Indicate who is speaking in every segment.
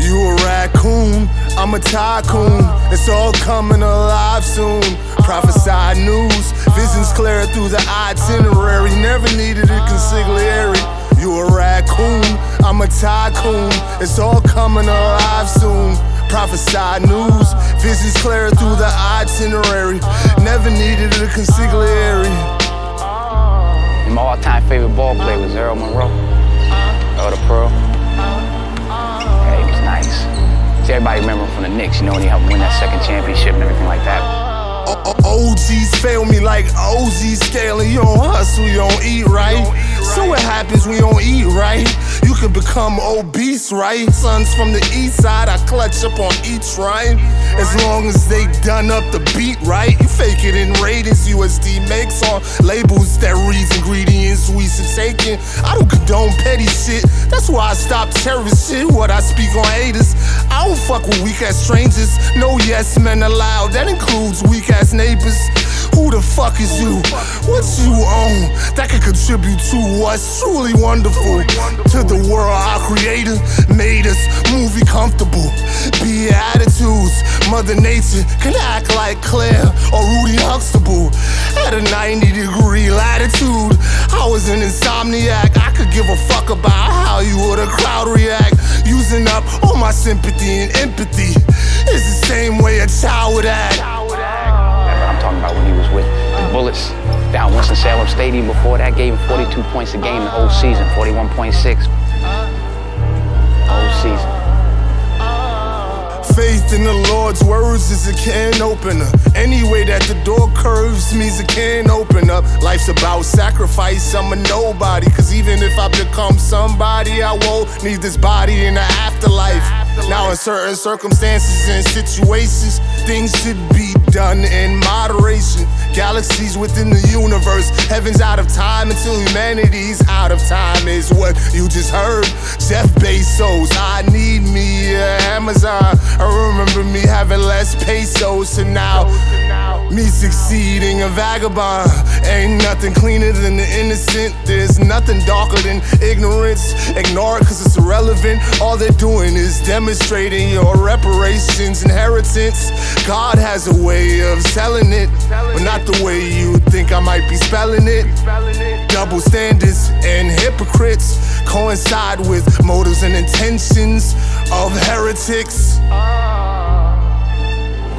Speaker 1: You a raccoon, I'm a tycoon. It's all coming alive soon. Prophesied news, visions clear through the itinerary. Never needed a consigliere. You a raccoon, I'm a tycoon. It's all coming alive soon. Prophesied news, visions clear through the itinerary. Never needed a consigliere.
Speaker 2: My all-time favorite ball player was Earl Monroe. Earl the Pearl. Yeah, he was nice. See, everybody remember him from the Knicks, you know, when he helped win that second championship and everything like that.
Speaker 1: O- o- OGs fail me like OZ scaling. You don't hustle, you don't eat right. So what happens when you don't eat right? You can become obese, right? Sons from the east side, I clutch up on each rhyme. As long as they done up the beat right, you fake in ratings. USD makes on labels that reads ingredients we should taking. I don't condone petty shit. That's why I stop terrorist shit. What I speak on haters. I don't fuck with weak ass strangers. No yes men allowed. That includes weak ass neighbors. Fuck is you? What you own that can contribute to what's truly wonderful? To the world our creator made us movie comfortable. Beatitudes. Mother Nature can act like Claire or Rudy Huxtable. At a 90 degree latitude, I was an insomniac. I could give a fuck about how you or the crowd react. Using up all my sympathy and empathy is the same way a child would act.
Speaker 2: I'm talking about when he was with Bullets down Winston-Salem Stadium. Before that, gave him 42 points a game the whole season, 41.6. Whole season.
Speaker 1: Faith in the Lord's words is a can opener. Any way that the door curves means it can open up. Life's about sacrifice, I'm a nobody. Cause even if I become somebody, I won't need this body in the afterlife. Now, in certain circumstances and situations, things should be done in moderation. Galaxies within the universe, heaven's out of time until humanity's out of time, is what you just heard. Jeff Bezos, I need me a Amazon. I remember me having less pesos, and now me succeeding a vagabond. Ain't nothing cleaner than the innocent. There's nothing darker than ignorance. Ignore it cause it's irrelevant. All they're doing is demonstrating your reparations, inheritance. God has a way of selling it, but not the way you think I might be spelling it. Double standards and hypocrites coincide with motives and intentions of heretics.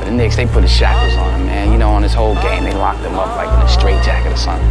Speaker 2: The Knicks, they put the shackles on him, man. You know, on this whole game, they locked him up like in a straitjacket or something.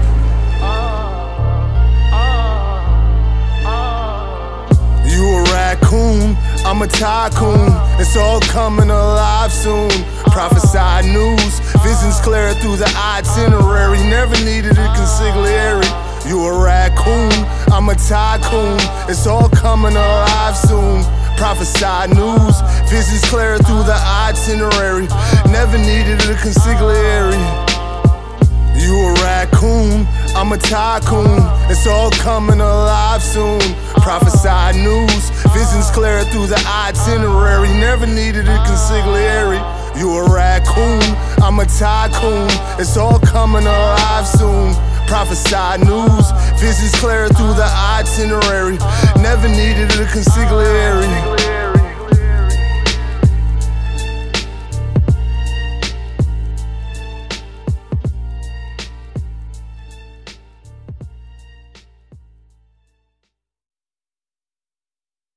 Speaker 1: You a raccoon, I'm a tycoon. It's all coming alive soon. Prophesied news, visions clear through the itinerary. Never needed a consigliere. You a raccoon, I'm a tycoon. It's all coming alive soon. Prophesied news, visions clear through the itinerary. Never needed a consigliere. You a raccoon, I'm a tycoon. It's all coming alive soon. Prophesied news, visions clear through the itinerary. Never needed a consigliere. You a raccoon, I'm a tycoon. It's all coming alive soon. Prophesied news, visions clear through the itinerary. Never needed a consigliere.